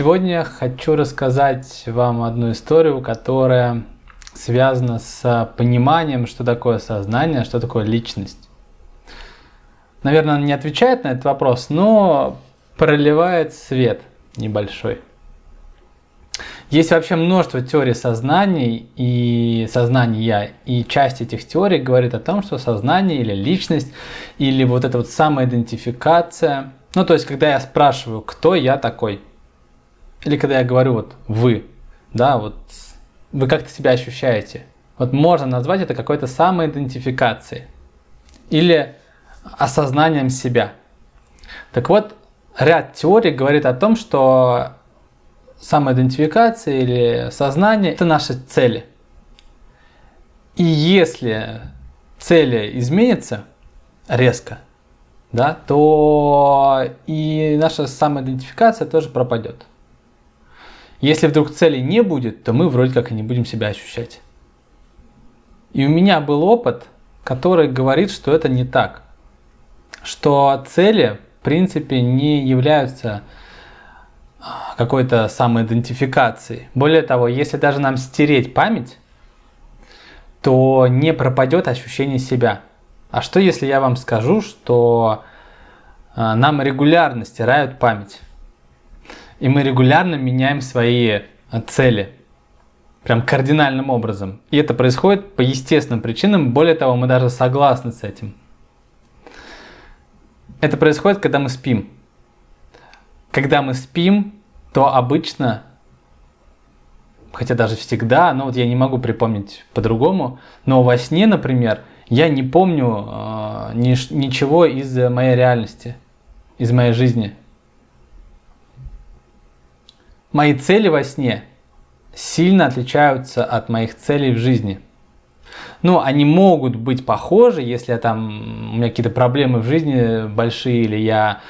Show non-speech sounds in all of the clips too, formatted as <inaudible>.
Сегодня хочу рассказать вам одну историю, которая связана с пониманием, что такое сознание, что такое личность. Наверное, не отвечает на этот вопрос, но проливает свет небольшой. Есть вообще множество теорий сознаний и сознания, и часть этих теорий говорит о том, что сознание или личность, или вот эта вот самоидентификация, ну то есть когда я спрашиваю, кто я такой, или когда я говорю вот вы, да, вот вы как-то себя ощущаете, вот можно назвать это какой-то самоидентификацией или осознанием себя. Так вот, ряд теорий говорит о том, что самоидентификация или сознание – это наши цели. И если цели изменятся резко, да, то и наша самоидентификация тоже пропадет. Если вдруг цели не будет, то мы вроде как и не будем себя ощущать. И у меня был опыт, который говорит, что это не так. Что цели, в принципе, не являются какой-то самоидентификации. Более того, если даже нам стереть память, то не пропадет ощущение себя. А что если я вам скажу, что а, нам регулярно стирают память? И мы регулярно меняем свои а, цели. Прям кардинальным образом. И это происходит по естественным причинам. Более того, мы даже согласны с этим. Это происходит, когда мы спим. Когда мы спим, то обычно, хотя даже всегда, но вот я не могу припомнить по-другому, но во сне, например, я не помню э, ни, ничего из моей реальности, из моей жизни. Мои цели во сне сильно отличаются от моих целей в жизни. Ну, они могут быть похожи, если я там, у меня какие-то проблемы в жизни большие, или я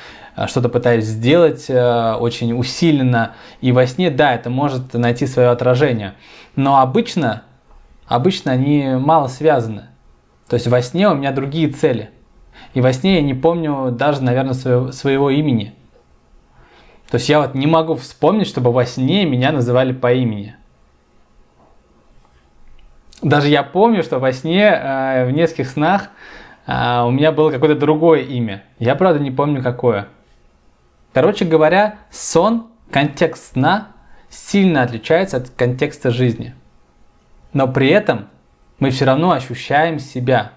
Э, что-то пытаюсь сделать э, очень усиленно, и во сне, да, это может найти свое отражение. Но обычно, обычно они мало связаны. То есть во сне у меня другие цели. И во сне я не помню даже, наверное, своего, своего имени. То есть я вот не могу вспомнить, чтобы во сне меня называли по имени. Даже я помню, что во сне, э, в нескольких снах, э, у меня было какое-то другое имя. Я, правда, не помню какое. Короче говоря, сон, контекст сна сильно отличается от контекста жизни. Но при этом мы все равно ощущаем себя.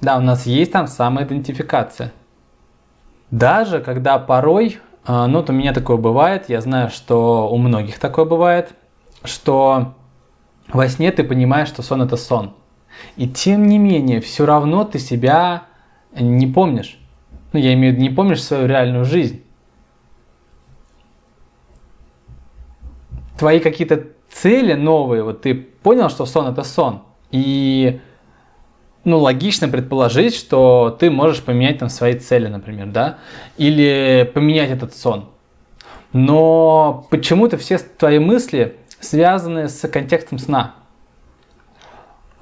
Да, у нас есть там самоидентификация. Даже когда порой, ну вот у меня такое бывает, я знаю, что у многих такое бывает, что во сне ты понимаешь, что сон это сон. И тем не менее, все равно ты себя не помнишь. Ну, я имею в виду, не помнишь свою реальную жизнь. твои какие-то цели новые, вот ты понял, что сон это сон, и ну, логично предположить, что ты можешь поменять там свои цели, например, да, или поменять этот сон. Но почему-то все твои мысли связаны с контекстом сна.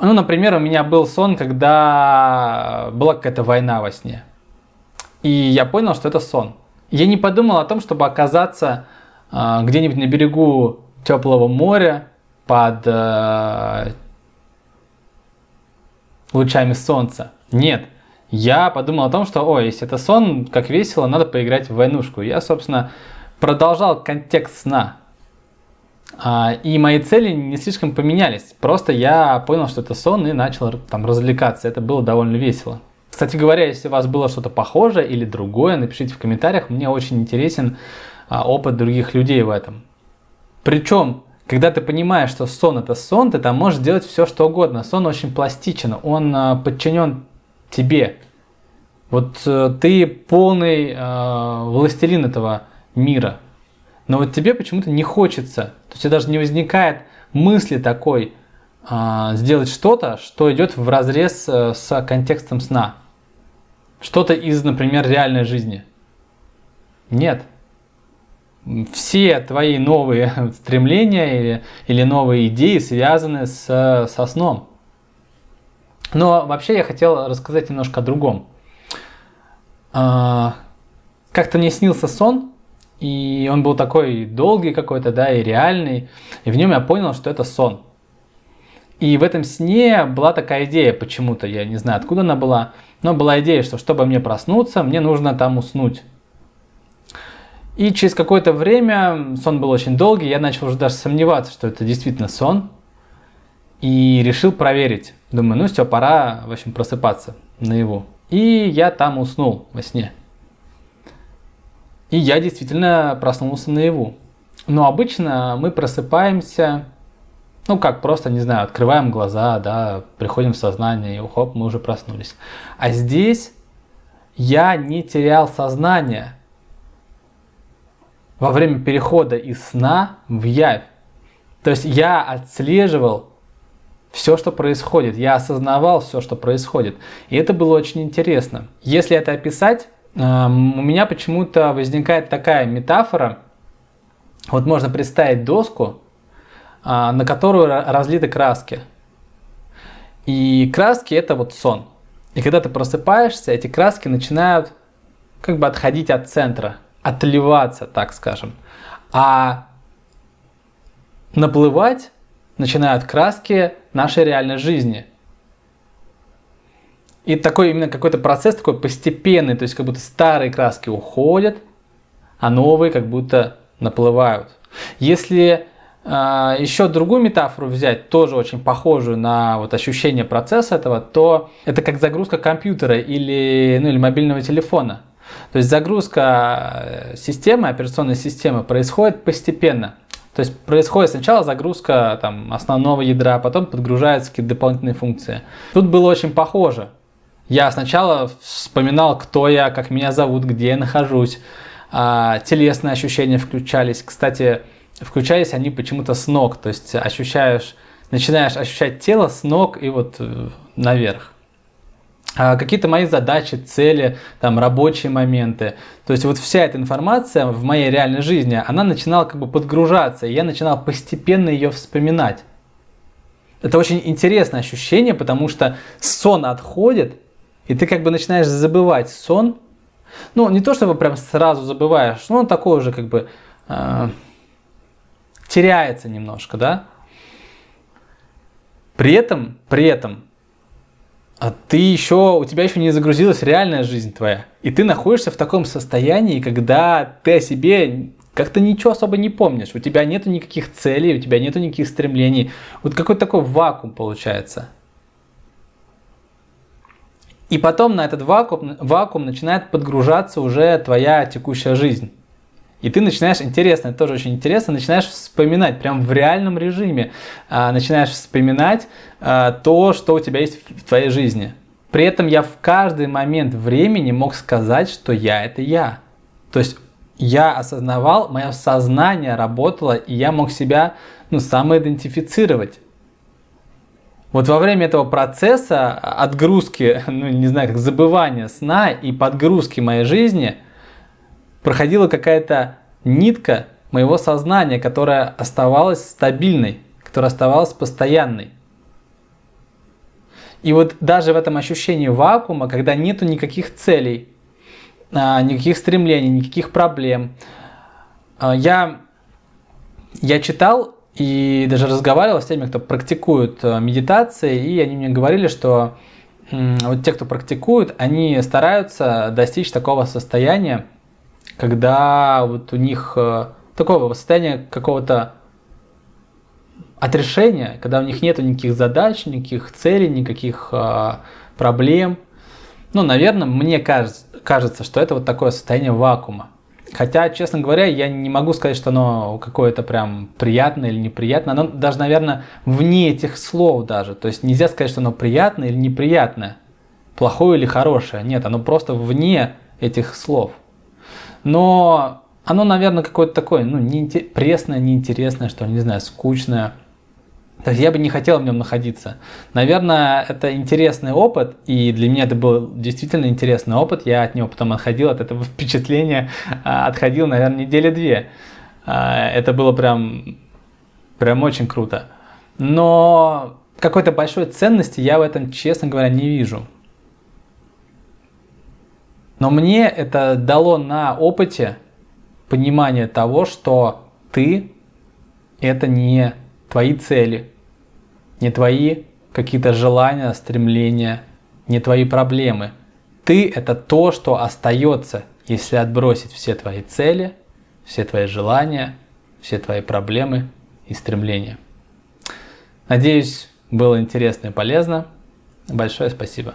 Ну, например, у меня был сон, когда была какая-то война во сне. И я понял, что это сон. Я не подумал о том, чтобы оказаться а, где-нибудь на берегу теплого моря под э, лучами солнца. Нет. Я подумал о том, что, ой, если это сон, как весело, надо поиграть в войнушку. Я, собственно, продолжал контекст сна. А, и мои цели не слишком поменялись. Просто я понял, что это сон и начал там развлекаться. Это было довольно весело. Кстати говоря, если у вас было что-то похожее или другое, напишите в комментариях. Мне очень интересен а, опыт других людей в этом. Причем, когда ты понимаешь, что сон это сон, ты там можешь делать все, что угодно. Сон очень пластичен, он а, подчинен тебе. Вот э, ты полный э, властелин этого мира. Но вот тебе почему-то не хочется. То есть даже не возникает мысли такой э, сделать что-то, что идет в разрез э, с контекстом сна. Что-то из, например, реальной жизни. Нет все твои новые <laughs> стремления или, или новые идеи связаны с, со сном. Но вообще я хотел рассказать немножко о другом. А, как-то мне снился сон, и он был такой долгий какой-то, да, и реальный, и в нем я понял, что это сон. И в этом сне была такая идея почему-то, я не знаю, откуда она была, но была идея, что чтобы мне проснуться, мне нужно там уснуть. И через какое-то время, сон был очень долгий, я начал уже даже сомневаться, что это действительно сон. И решил проверить. Думаю, ну все, пора, в общем, просыпаться наяву. И я там уснул во сне. И я действительно проснулся наяву. Но обычно мы просыпаемся, ну как, просто, не знаю, открываем глаза, да, приходим в сознание, и хоп, мы уже проснулись. А здесь я не терял сознание во время перехода из сна в явь. То есть я отслеживал все, что происходит, я осознавал все, что происходит. И это было очень интересно. Если это описать, эм, у меня почему-то возникает такая метафора. Вот можно представить доску, а, на которую разлиты краски. И краски это вот сон. И когда ты просыпаешься, эти краски начинают как бы отходить от центра, отливаться, так скажем. А наплывать начинают краски нашей реальной жизни. И такой именно какой-то процесс такой постепенный, то есть как будто старые краски уходят, а новые как будто наплывают. Если э, еще другую метафору взять, тоже очень похожую на вот ощущение процесса этого, то это как загрузка компьютера или, ну, или мобильного телефона. То есть загрузка э, системы, операционной системы происходит постепенно. То есть происходит сначала загрузка там, основного ядра, потом подгружаются какие-то дополнительные функции. Тут было очень похоже. Я сначала вспоминал, кто я, как меня зовут, где я нахожусь. А, телесные ощущения включались. Кстати, включались они почему-то с ног. То есть ощущаешь, начинаешь ощущать тело с ног и вот э, наверх. А, какие-то мои задачи, цели, там, рабочие моменты. То есть вот вся эта информация в моей реальной жизни, она начинала как бы подгружаться, и я начинал постепенно ее вспоминать. Это очень интересное ощущение, потому что сон отходит, и ты как бы начинаешь забывать сон. Ну, не то чтобы прям сразу забываешь, но он такой уже как бы э, теряется немножко, да. При этом, при этом а ты еще, у тебя еще не загрузилась реальная жизнь твоя. И ты находишься в таком состоянии, когда ты о себе как-то ничего особо не помнишь. У тебя нету никаких целей, у тебя нету никаких стремлений. Вот какой-то такой вакуум получается. И потом на этот вакуум, вакуум начинает подгружаться уже твоя текущая жизнь. И ты начинаешь, интересно, это тоже очень интересно, начинаешь вспоминать прям в реальном режиме, а, начинаешь вспоминать а, то, что у тебя есть в твоей жизни. При этом я в каждый момент времени мог сказать, что я это я. То есть я осознавал, мое сознание работало, и я мог себя ну, самоидентифицировать. Вот во время этого процесса отгрузки, <laughs> ну не знаю, как забывания сна и подгрузки моей жизни – проходила какая-то нитка моего сознания, которая оставалась стабильной, которая оставалась постоянной. И вот даже в этом ощущении вакуума, когда нету никаких целей, а, никаких стремлений, никаких проблем, а, я, я читал и даже разговаривал с теми, кто практикует а, медитации, и они мне говорили, что вот те, кто практикует, они стараются достичь такого состояния, когда вот у них э, такого состояния какого-то отрешения, когда у них нет никаких задач, никаких целей, никаких э, проблем. Ну, наверное, мне кажется, кажется, что это вот такое состояние вакуума. Хотя, честно говоря, я не могу сказать, что оно какое-то прям приятное или неприятное. Оно даже, наверное, вне этих слов даже. То есть нельзя сказать, что оно приятное или неприятное, плохое или хорошее. Нет, оно просто вне этих слов. Но оно, наверное, какое-то такое, ну, не, пресное, неинтересное, что ли, не знаю, скучное. То есть я бы не хотел в нем находиться. Наверное, это интересный опыт, и для меня это был действительно интересный опыт. Я от него потом отходил, от этого <laughs> впечатления а, отходил, наверное, недели две. А, это было прям, прям очень круто. Но какой-то большой ценности я в этом, честно говоря, не вижу. Но мне это дало на опыте понимание того, что ты – это не твои цели, не твои какие-то желания, стремления, не твои проблемы. Ты – это то, что остается, если отбросить все твои цели, все твои желания, все твои проблемы и стремления. Надеюсь, было интересно и полезно. Большое спасибо.